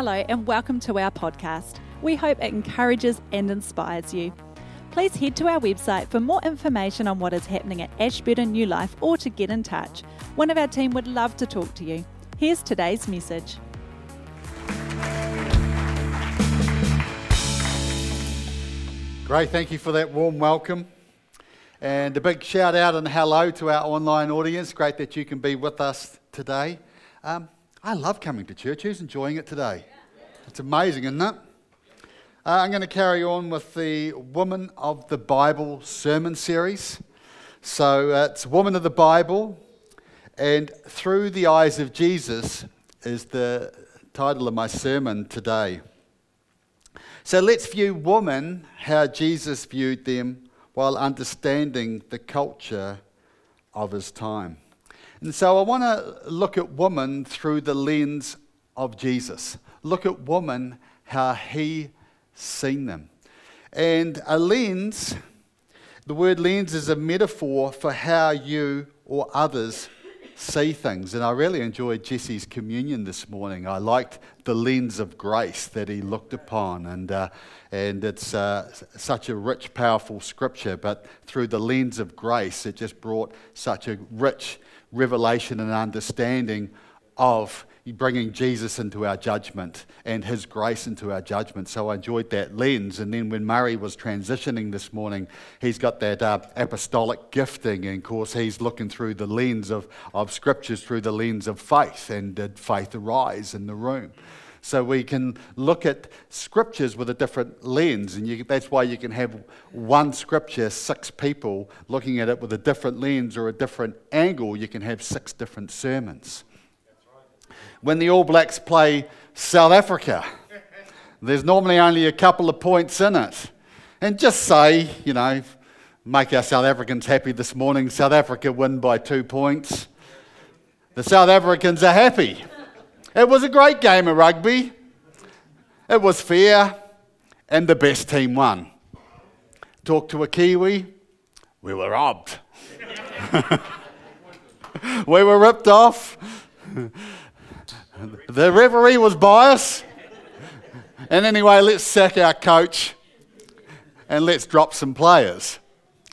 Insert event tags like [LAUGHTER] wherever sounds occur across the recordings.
Hello, and welcome to our podcast. We hope it encourages and inspires you. Please head to our website for more information on what is happening at Ashburton New Life or to get in touch. One of our team would love to talk to you. Here's today's message. Great, thank you for that warm welcome. And a big shout out and hello to our online audience. Great that you can be with us today. Um, I love coming to church. Who's enjoying it today? It's amazing, isn't it? Uh, I'm going to carry on with the Woman of the Bible sermon series. So uh, it's Woman of the Bible, and Through the Eyes of Jesus is the title of my sermon today. So let's view women how Jesus viewed them while understanding the culture of his time. And so I want to look at woman through the lens of Jesus. Look at woman how he seen them. And a lens, the word lens is a metaphor for how you or others see things. And I really enjoyed Jesse's communion this morning. I liked the lens of grace that he looked upon. And, uh, and it's uh, such a rich, powerful scripture, but through the lens of grace, it just brought such a rich revelation and understanding of bringing Jesus into our judgment and his grace into our judgment. So I enjoyed that lens. And then when Murray was transitioning this morning, he's got that uh, apostolic gifting. And of course, he's looking through the lens of, of scriptures through the lens of faith. And did faith arise in the room? So we can look at scriptures with a different lens, and you, that's why you can have one scripture, six people looking at it with a different lens or a different angle. You can have six different sermons. When the All Blacks play South Africa, there's normally only a couple of points in it. And just say, you know, make our South Africans happy this morning. South Africa win by two points. The South Africans are happy. It was a great game of rugby. It was fair, and the best team won. Talk to a Kiwi, we were robbed. [LAUGHS] we were ripped off. the referee was biased. And anyway, let's sack our coach and let's drop some players.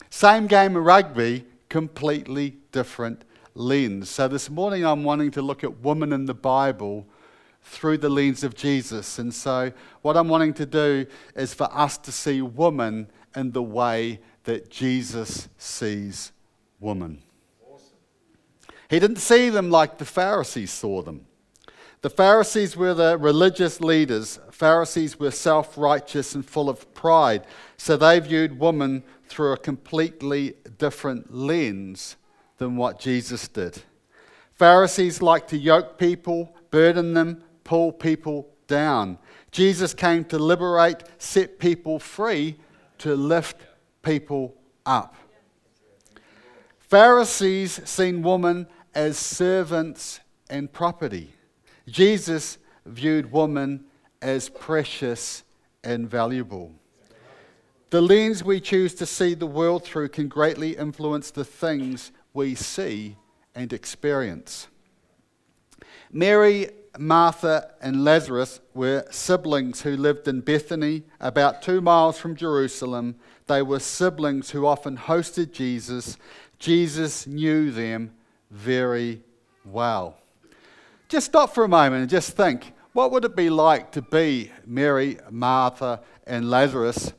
Same game of rugby, completely different lens. So this morning I'm wanting to look at women in the Bible through the lens of Jesus. And so what I'm wanting to do is for us to see women in the way that Jesus sees women. Awesome. He didn't see them like the Pharisees saw them. The Pharisees were the religious leaders. Pharisees were self righteous and full of pride. So they viewed women through a completely different lens than what Jesus did. Pharisees like to yoke people, burden them, pull people down. Jesus came to liberate, set people free, to lift people up. Pharisees seen women as servants and property. Jesus viewed women as precious and valuable. The lens we choose to see the world through can greatly influence the things we see and experience. Mary, Martha, and Lazarus were siblings who lived in Bethany, about two miles from Jerusalem. They were siblings who often hosted Jesus. Jesus knew them very well. Just stop for a moment and just think what would it be like to be Mary, Martha, and Lazarus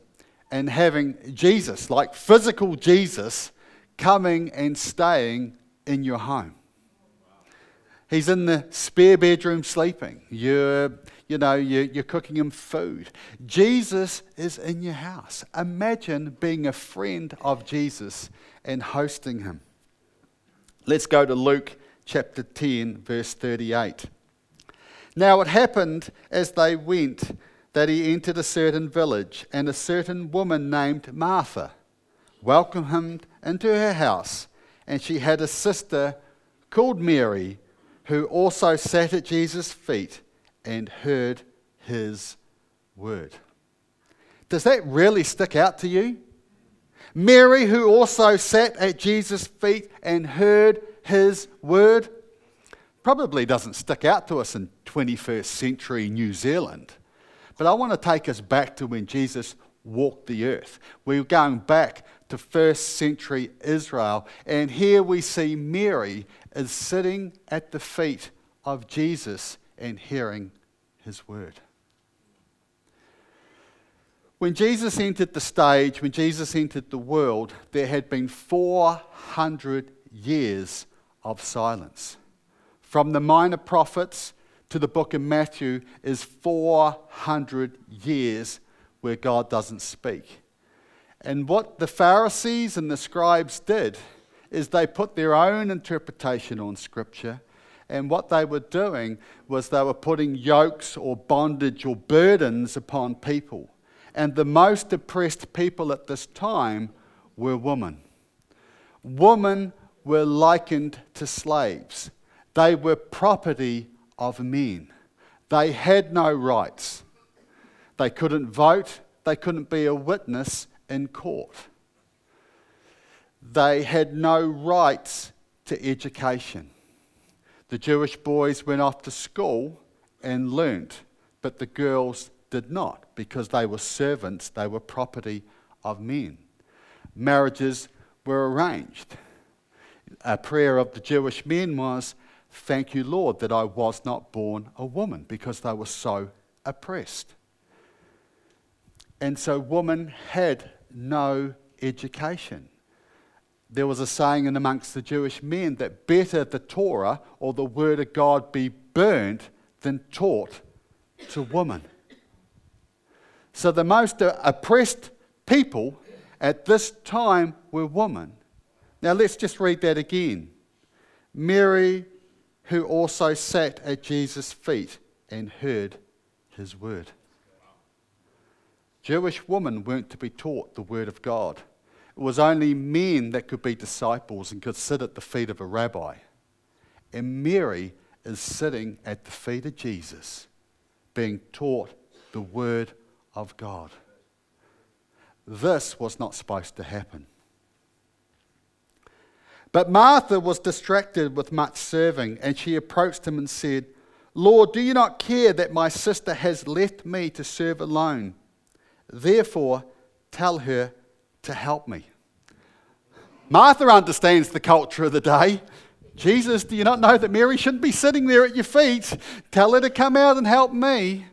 and having Jesus, like physical Jesus, coming and staying in your home. He's in the spare bedroom sleeping. You're, you know, you're, you're cooking him food. Jesus is in your house. Imagine being a friend of Jesus and hosting him. Let's go to Luke chapter 10, verse 38. Now it happened as they went that he entered a certain village, and a certain woman named Martha welcomed him into her house, and she had a sister called Mary who also sat at Jesus' feet and heard his word. Does that really stick out to you? Mary, who also sat at Jesus' feet and heard his word. probably doesn't stick out to us in 21st century New Zealand. But I want to take us back to when Jesus walked the earth. We're going back to first century Israel. And here we see Mary is sitting at the feet of Jesus and hearing his word. When Jesus entered the stage, when Jesus entered the world, there had been 400 years of silence. From the minor prophets to the book of Matthew is 400 years where God doesn't speak. And what the Pharisees and the scribes did is they put their own interpretation on Scripture. And what they were doing was they were putting yokes or bondage or burdens upon people. And the most oppressed people at this time were women. Women were likened to slaves, they were property of men. They had no rights. They couldn't vote, they couldn't be a witness in court. They had no rights to education. The Jewish boys went off to school and learnt, but the girls did not because they were servants, they were property of men. Marriages were arranged. A prayer of the Jewish men was, Thank you, Lord, that I was not born a woman because they were so oppressed. And so women had no education. There was a saying in amongst the Jewish men that better the Torah or the Word of God be burnt than taught to women. So the most oppressed people at this time were women. Now let's just read that again. Mary, who also sat at Jesus' feet and heard his word. Jewish women weren't to be taught the Word of God. It was only men that could be disciples and could sit at the feet of a rabbi. And Mary is sitting at the feet of Jesus, being taught the Word of God. This was not supposed to happen. But Martha was distracted with much serving, and she approached him and said, Lord, do you not care that my sister has left me to serve alone? Therefore, tell her to help me. Martha understands the culture of the day. Jesus, do you not know that Mary shouldn't be sitting there at your feet? Tell her to come out and help me.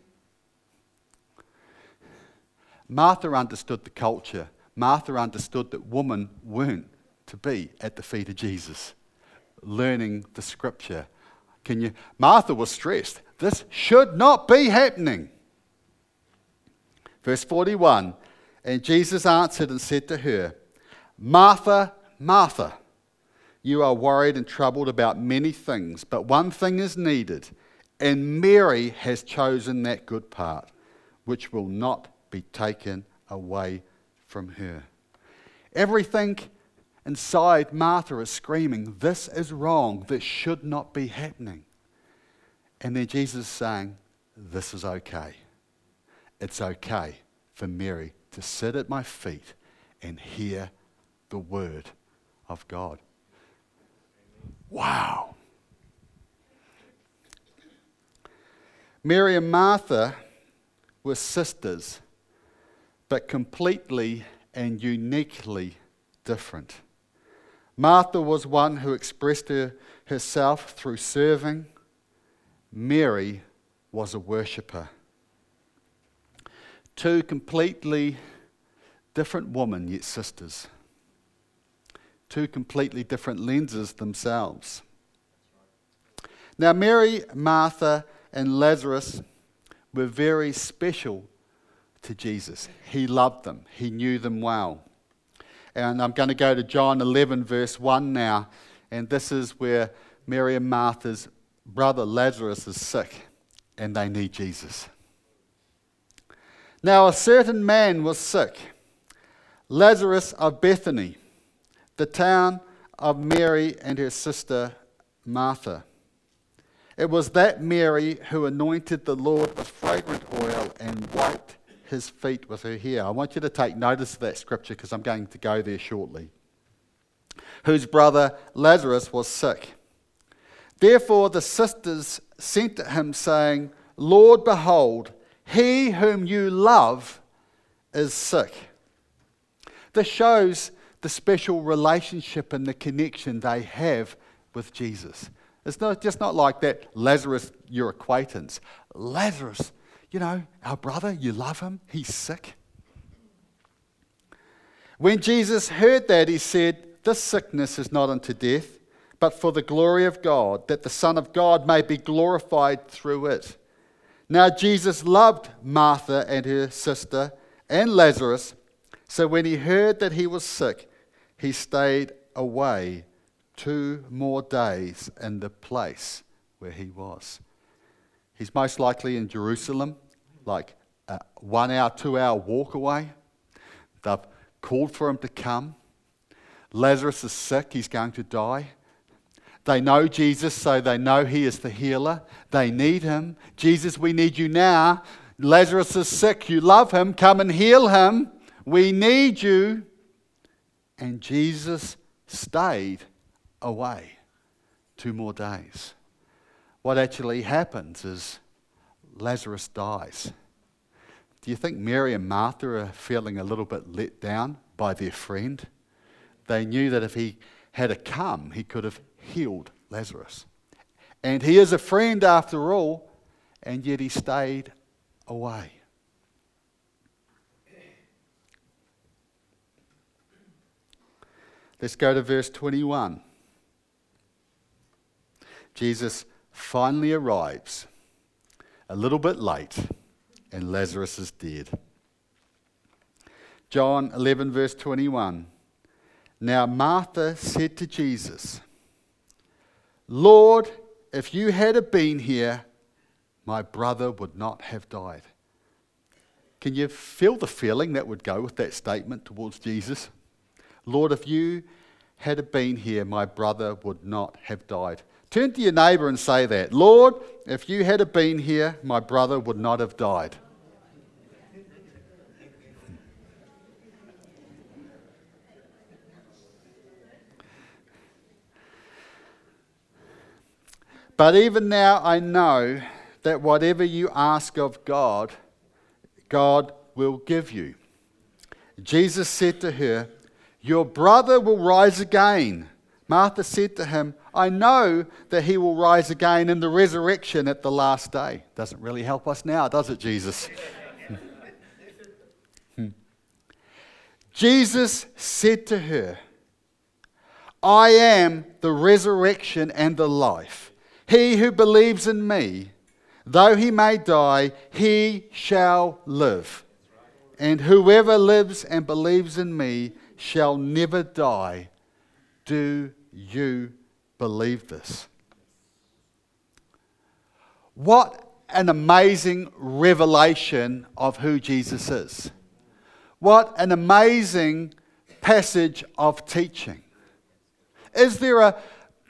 Martha understood the culture. Martha understood that women weren't to be at the feet of Jesus, learning the scripture. Can you? Martha was stressed. This should not be happening. Verse 41 And Jesus answered and said to her, Martha, Martha, you are worried and troubled about many things, but one thing is needed, and Mary has chosen that good part, which will not be taken away from her. Everything inside Martha is screaming, This is wrong. This should not be happening. And then Jesus is saying, This is okay it's okay for Mary to sit at my feet and hear the word of God. Wow. Mary and Martha were sisters, but completely and uniquely different. Martha was one who expressed her, herself through serving. Mary was a worshipper two completely different women, yet sisters. Two completely different lenses themselves. Now, Mary, Martha, and Lazarus were very special to Jesus. He loved them, he knew them well. And I'm going to go to John 11, verse 1 now. And this is where Mary and Martha's brother Lazarus is sick, and they need Jesus. Now, a certain man was sick, Lazarus of Bethany, the town of Mary and her sister Martha. It was that Mary who anointed the Lord with fragrant oil and wiped his feet with her hair. I want you to take notice of that scripture because I'm going to go there shortly. Whose brother Lazarus was sick. Therefore the sisters sent to him, saying, Lord, behold, he whom you love is sick. This shows the special relationship and the connection they have with Jesus. It's not just not like that Lazarus, your acquaintance. Lazarus, you know, our brother, you love him, he's sick. When Jesus heard that, he said, This sickness is not unto death, but for the glory of God, that the Son of God may be glorified through it. Now, Jesus loved Martha and her sister and Lazarus, so when he heard that he was sick, he stayed away two more days in the place where he was. He's most likely in Jerusalem, like a one hour, two hour walk away. They've called for him to come. Lazarus is sick, he's going to die. They know Jesus, so they know he is the healer. They need him. Jesus, we need you now. Lazarus is sick. You love him. Come and heal him. We need you. And Jesus stayed away two more days. What actually happens is Lazarus dies. Do you think Mary and Martha are feeling a little bit let down by their friend? They knew that if he had come, he could have healed Lazarus. And he is a friend after all, and yet he stayed away. Let's go to verse 21. Jesus finally arrives, a little bit late, and Lazarus is dead. John 11, verse 21. Now Martha said to Jesus, Lord, if you had been here, my brother would not have died. Can you feel the feeling that would go with that statement towards Jesus? Lord, if you had been here, my brother would not have died. Turn to your neighbour and say that. Lord, if you had been here, my brother would not have died. But even now I know that whatever you ask of God, God will give you. Jesus said to her, Your brother will rise again. Martha said to him, I know that he will rise again in the resurrection at the last day. Doesn't really help us now, does it, Jesus? Jesus said to her, I am the resurrection and the life. He who believes in me, though he may die, he shall live. And whoever lives and believes in me shall never die. Do you believe this? What an amazing revelation of who Jesus is. What an amazing passage of teaching. Is there a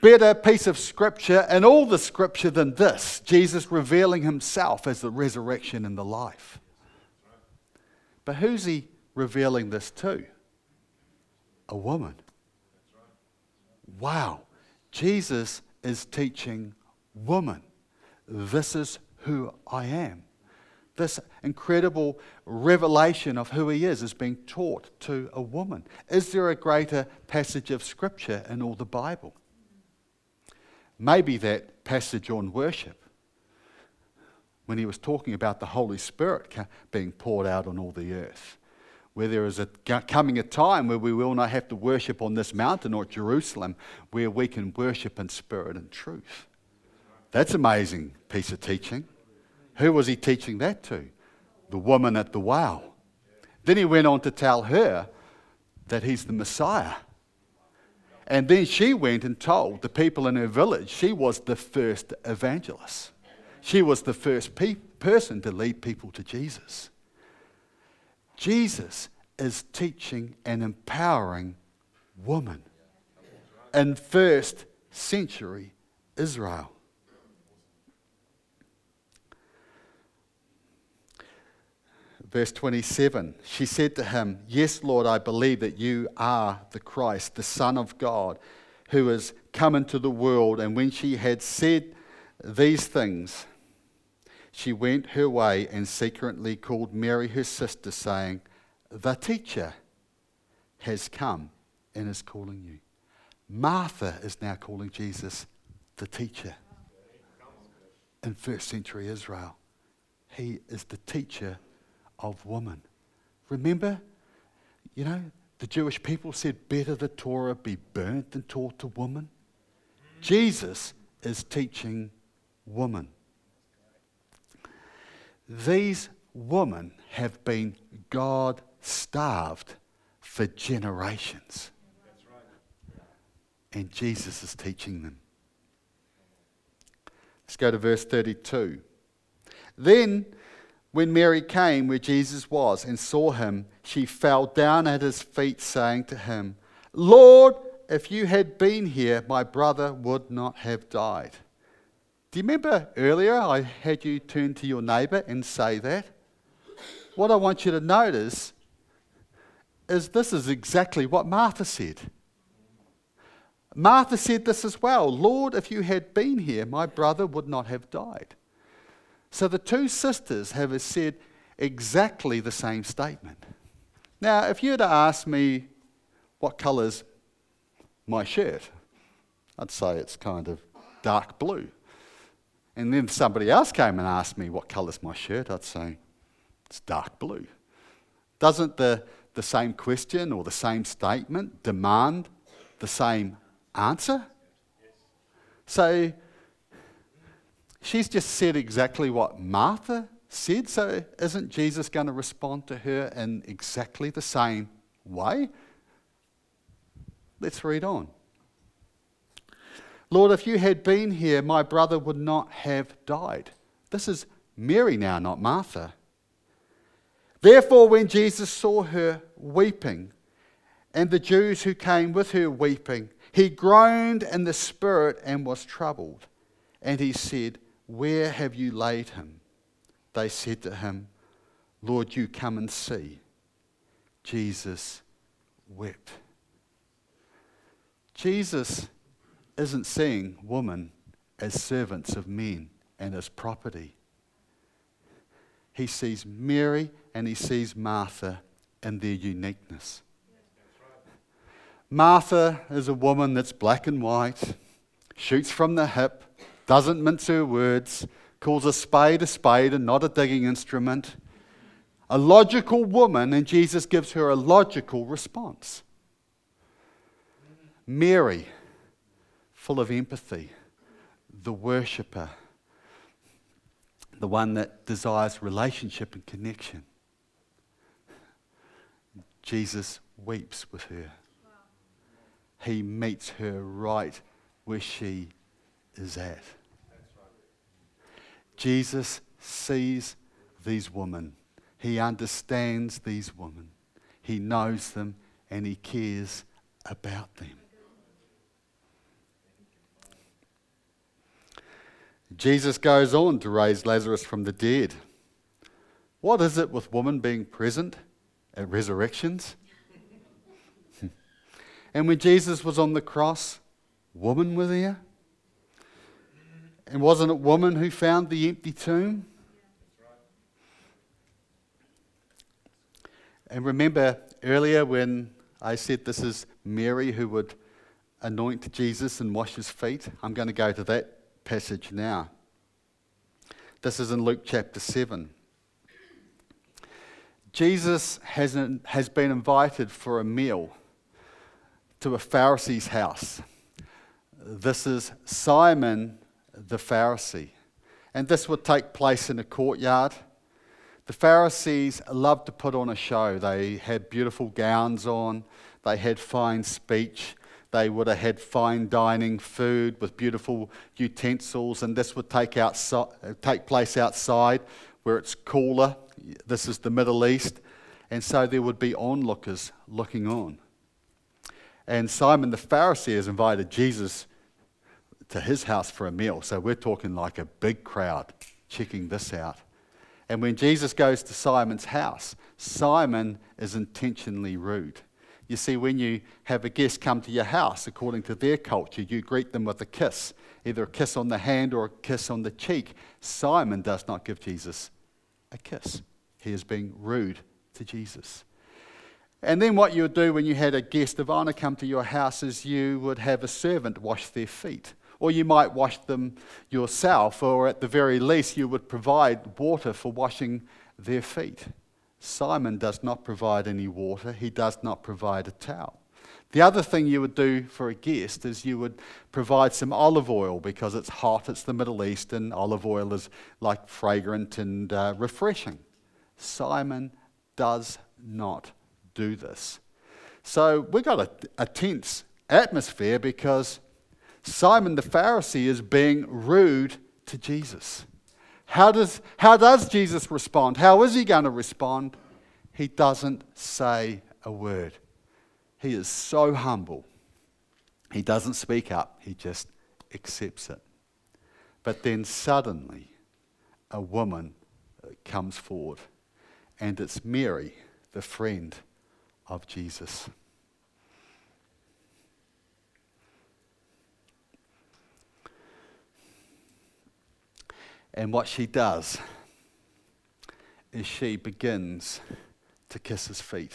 better piece of scripture in all the scripture than this Jesus revealing himself as the resurrection and the life. But who's he revealing this to? A woman. Wow. Jesus is teaching woman. This is who I am. This incredible revelation of who he is is being taught to a woman. Is there a greater passage of scripture in all the Bible? Maybe that passage on worship, when he was talking about the Holy Spirit being poured out on all the earth, where there is a, coming a time where we will not have to worship on this mountain or Jerusalem, where we can worship in spirit and truth. That's amazing piece of teaching. Who was he teaching that to? The woman at the well. Then he went on to tell her that he's the Messiah. And then she went and told the people in her village she was the first evangelist. She was the first pe- person to lead people to Jesus. Jesus is teaching and empowering women in first century Israel. Verse 27 She said to him, Yes, Lord, I believe that you are the Christ, the Son of God, who has come into the world. And when she had said these things, she went her way and secretly called Mary, her sister, saying, The teacher has come and is calling you. Martha is now calling Jesus the teacher in first century Israel. He is the teacher of woman. Remember, you know, the Jewish people said, Better the Torah be burnt than taught to woman. Jesus is teaching woman. These women have been God starved for generations. And Jesus is teaching them. Let's go to verse 32. Then, when Mary came where Jesus was and saw him, she fell down at his feet, saying to him, Lord, if you had been here, my brother would not have died. Do you remember earlier I had you turn to your neighbour and say that? What I want you to notice is this is exactly what Martha said. Martha said this as well Lord, if you had been here, my brother would not have died. So the two sisters have said exactly the same statement. Now, if you were to ask me what colour's my shirt, I'd say it's kind of dark blue. And then somebody else came and asked me what colour's my shirt, I'd say it's dark blue. Doesn't the, the same question or the same statement demand the same answer? So she's just said exactly what Martha said, so isn't Jesus going to respond to her in exactly the same way? Let's read on. Lord, if you had been here, my brother would not have died. This is Mary now, not Martha. Therefore, when Jesus saw her weeping, and the Jews who came with her weeping, he groaned in the spirit and was troubled. And he said, Where have you laid him? They said to him, Lord, you come and see. Jesus wept. Jesus isn't seeing women as servants of men and as property. He sees Mary and he sees Martha and their uniqueness. Martha is a woman that's black and white, shoots from the hip, doesn't mince her words, calls a spade a spade and not a digging instrument. A logical woman, and Jesus gives her a logical response. Mary, full of empathy, the worshipper, the one that desires relationship and connection. Jesus weeps with her. He meets her right where she is at. Jesus sees these women. He understands these women. He knows them and he cares about them. Jesus goes on to raise Lazarus from the dead. What is it with women being present at resurrections? [LAUGHS] and when Jesus was on the cross, women were there. And wasn't it woman who found the empty tomb? And remember earlier when I said this is Mary who would anoint Jesus and wash his feet? I'm going to go to that passage now. This is in Luke chapter 7. Jesus has, has been invited for a meal to a Pharisee's house. This is Simon the Pharisee. And this would take place in a courtyard. The Pharisees loved to put on a show. They had beautiful gowns on, they had fine speech, they would have had fine dining food with beautiful utensils, and this would take, outside, take place outside where it's cooler. This is the Middle East. And so there would be onlookers looking on. And Simon the Pharisee has invited Jesus to his house for a meal. So we're talking like a big crowd checking this out. And when Jesus goes to Simon's house, Simon is intentionally rude. You see, when you have a guest come to your house, according to their culture, you greet them with a kiss, either a kiss on the hand or a kiss on the cheek. Simon does not give Jesus a kiss. He is being rude to Jesus. And then what you would do when you had a guest of honor come to your house is you would have a servant wash their feet. Or you might wash them yourself, or at the very least, you would provide water for washing their feet. Simon does not provide any water, he does not provide a towel. The other thing you would do for a guest is you would provide some olive oil because it's hot, it's the Middle East, and olive oil is like fragrant and uh, refreshing. Simon does not do this. So we've got a, a tense atmosphere because Simon the Pharisee is being rude to Jesus. How does, how does Jesus respond? How is he going to respond? He doesn't say a word. He is so humble. He doesn't speak up, he just accepts it. But then suddenly, a woman comes forward, and it's Mary, the friend of Jesus. And what she does is she begins to kiss his feet.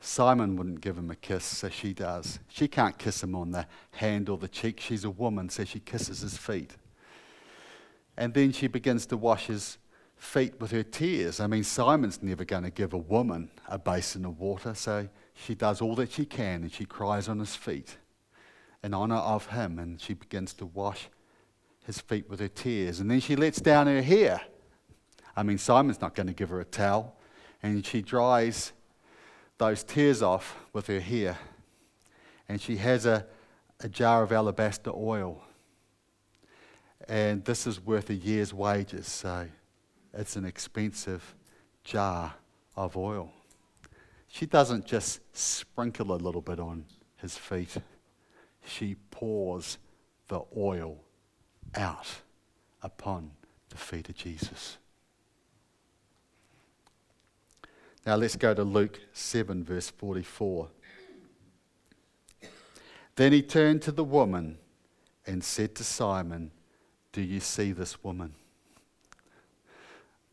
Simon wouldn't give him a kiss, so she does. She can't kiss him on the hand or the cheek. She's a woman, so she kisses his feet. And then she begins to wash his feet with her tears. I mean, Simon's never going to give a woman a basin of water, so she does all that she can and she cries on his feet in honor of him and she begins to wash his feet with her tears. And then she lets down her hair. I mean, Simon's not going to give her a towel. And she dries those tears off with her hair. And she has a, a jar of alabaster oil. And this is worth a year's wages, so it's an expensive jar of oil. She doesn't just sprinkle a little bit on his feet, she pours the oil out upon the feet of Jesus. Now let's go to Luke 7, verse 44. Then he turned to the woman and said to Simon, Do you see this woman?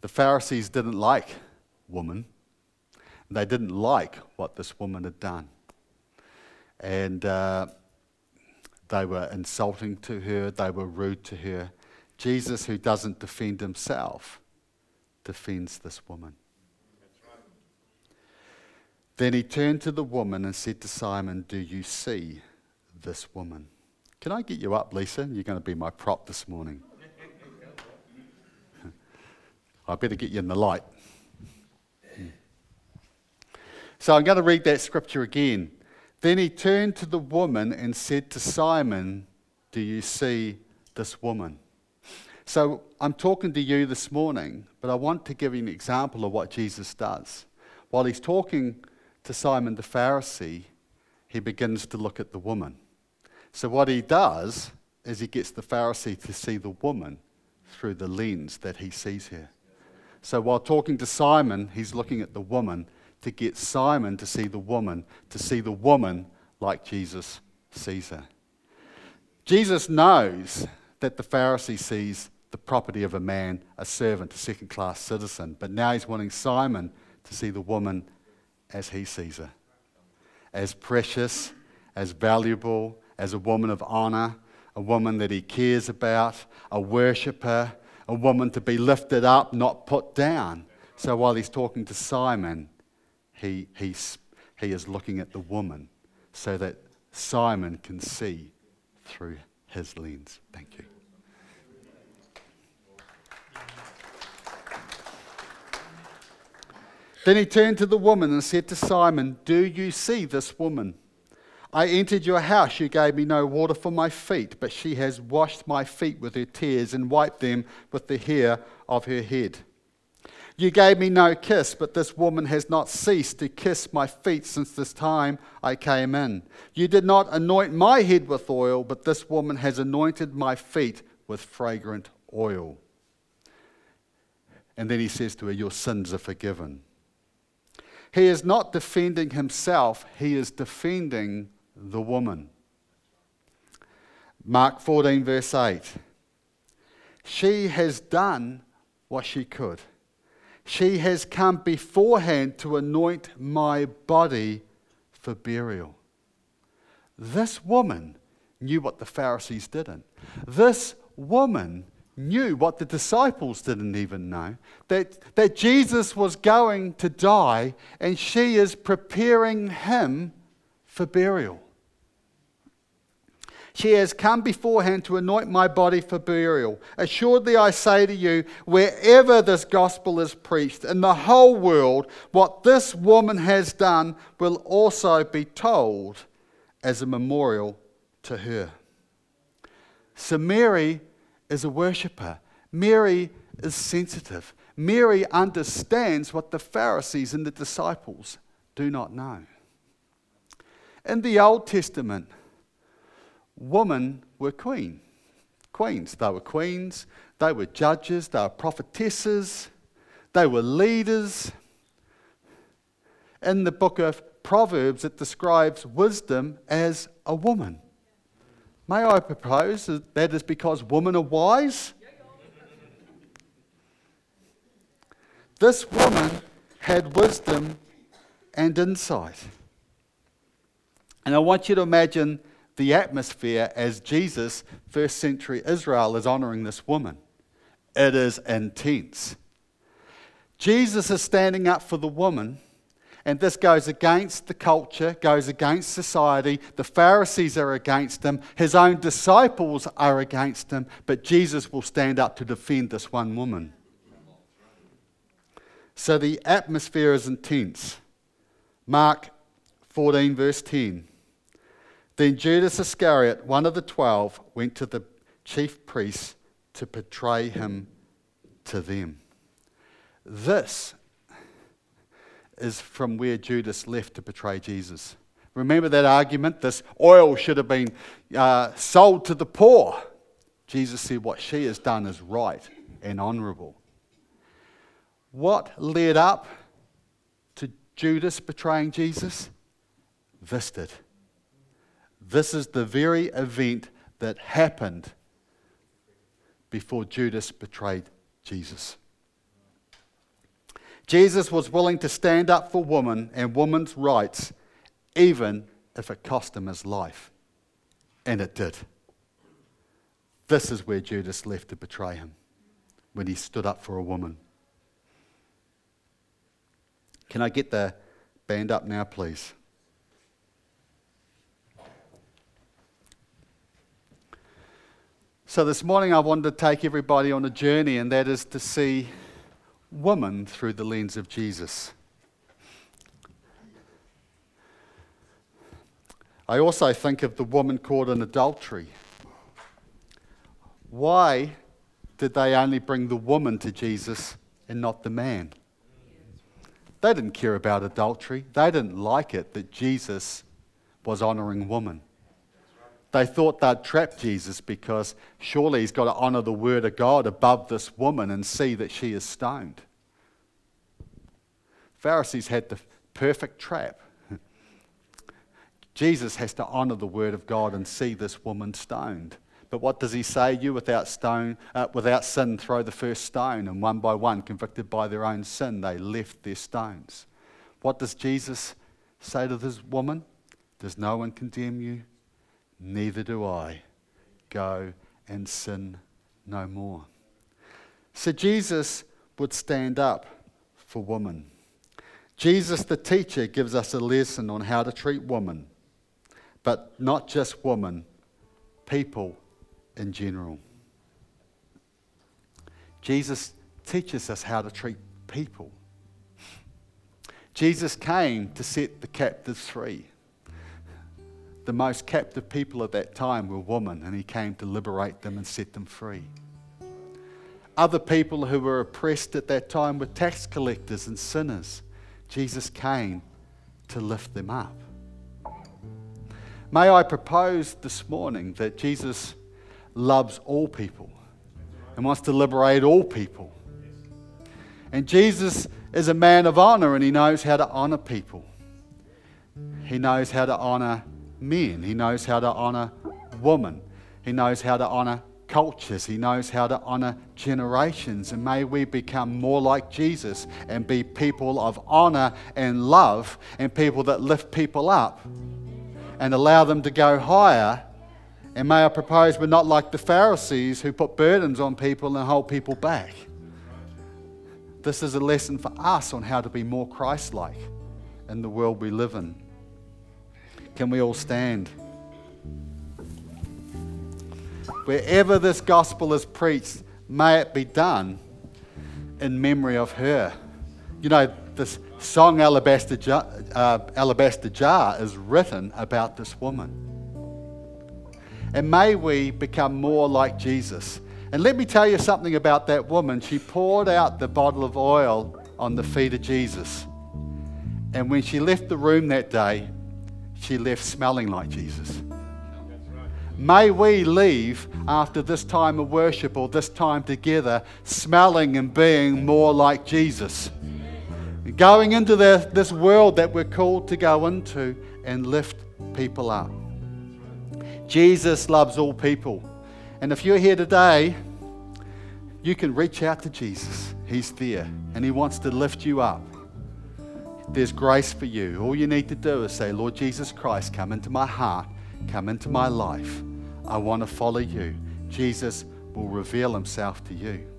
The Pharisees didn't like woman. They didn't like what this woman had done. And uh, they were insulting to her, they were rude to her. Jesus, who doesn't defend himself, defends this woman. Then he turned to the woman and said to Simon, Do you see this woman? Can I get you up, Lisa? You're going to be my prop this morning. [LAUGHS] I better get you in the light. Hmm. So I'm going to read that scripture again. Then he turned to the woman and said to Simon, Do you see this woman? So I'm talking to you this morning, but I want to give you an example of what Jesus does. While he's talking to Simon the Pharisee, he begins to look at the woman. So what he does is he gets the Pharisee to see the woman through the lens that he sees here. So while talking to Simon, he's looking at the woman to get Simon to see the woman, to see the woman like Jesus sees her. Jesus knows that the Pharisee sees the property of a man, a servant, a second class citizen, but now he's wanting Simon to see the woman as he sees her as precious, as valuable, as a woman of honor, a woman that he cares about, a worshiper, a woman to be lifted up, not put down. So while he's talking to Simon, he, he's, he is looking at the woman so that Simon can see through his lens. Thank you. Then he turned to the woman and said to Simon, Do you see this woman? I entered your house. You gave me no water for my feet, but she has washed my feet with her tears and wiped them with the hair of her head. You gave me no kiss, but this woman has not ceased to kiss my feet since this time I came in. You did not anoint my head with oil, but this woman has anointed my feet with fragrant oil. And then he says to her, Your sins are forgiven. He is not defending himself, he is defending the woman. Mark 14, verse 8. She has done what she could. She has come beforehand to anoint my body for burial. This woman knew what the Pharisees didn't. This woman knew what the disciples didn't even know that, that Jesus was going to die, and she is preparing him for burial. She has come beforehand to anoint my body for burial. Assuredly, I say to you, wherever this gospel is preached in the whole world, what this woman has done will also be told as a memorial to her. So, Mary is a worshiper. Mary is sensitive. Mary understands what the Pharisees and the disciples do not know. In the Old Testament, women were queen. Queens. They were queens, they were judges, they were prophetesses, they were leaders. In the book of Proverbs, it describes wisdom as a woman. May I propose that that is because women are wise? This woman had wisdom and insight. And I want you to imagine the atmosphere as Jesus, first century Israel, is honoring this woman. It is intense. Jesus is standing up for the woman and this goes against the culture, goes against society. The Pharisees are against him. His own disciples are against him. But Jesus will stand up to defend this one woman. So the atmosphere is intense. Mark 14, verse 10. Then Judas Iscariot, one of the twelve, went to the chief priests to betray him to them. This is from where Judas left to betray Jesus. Remember that argument? This oil should have been uh, sold to the poor. Jesus said, What she has done is right and honorable. What led up to Judas betraying Jesus? This did. This is the very event that happened before Judas betrayed Jesus. Jesus was willing to stand up for women and women's rights, even if it cost him his life. And it did. This is where Judas left to betray him, when he stood up for a woman. Can I get the band up now, please? So, this morning I wanted to take everybody on a journey, and that is to see woman through the lens of Jesus. I also think of the woman caught in adultery. Why did they only bring the woman to Jesus and not the man? They didn't care about adultery. They didn't like it that Jesus was honoring woman. They thought they'd trap Jesus because surely he's got to honor the word of God above this woman and see that she is stoned. Pharisees had the perfect trap. Jesus has to honor the word of God and see this woman stoned. But what does he say? You without stone, uh, without sin, throw the first stone. And one by one, convicted by their own sin, they left their stones. What does Jesus say to this woman? Does no one condemn you? Neither do I. Go and sin no more. So Jesus would stand up for women. Jesus, the teacher, gives us a lesson on how to treat women, but not just women, people in general. Jesus teaches us how to treat people. [LAUGHS] Jesus came to set the captives free the most captive people at that time were women, and he came to liberate them and set them free. Other people who were oppressed at that time were tax collectors and sinners. Jesus came to lift them up. May I propose this morning that Jesus loves all people and wants to liberate all people. And Jesus is a man of honor and he knows how to honor people. He knows how to honor men. He knows how to honor women. He knows how to honor cultures. He knows how to honor generations. And may we become more like Jesus and be people of honor and love and people that lift people up and allow them to go higher. And may I propose we're not like the Pharisees who put burdens on people and hold people back. This is a lesson for us on how to be more Christ like in the world we live in. Can we all stand? Wherever this gospel is preached, may it be done in memory of her. You know, this song Alabaster Jar, uh, Alabaster Jar is written about this woman. And may we become more like Jesus. And let me tell you something about that woman. She poured out the bottle of oil on the feet of Jesus. And when she left the room that day, she left smelling like Jesus. May we leave after this time of worship or this time together smelling and being more like Jesus. Going into the, this world that we're called to go into and lift people up. Jesus loves all people. And if you're here today, you can reach out to Jesus. He's there and He wants to lift you up. There's grace for you. All you need to do is say, Lord Jesus Christ, come into my heart, come into my life. I want to follow you. Jesus will reveal Himself to you.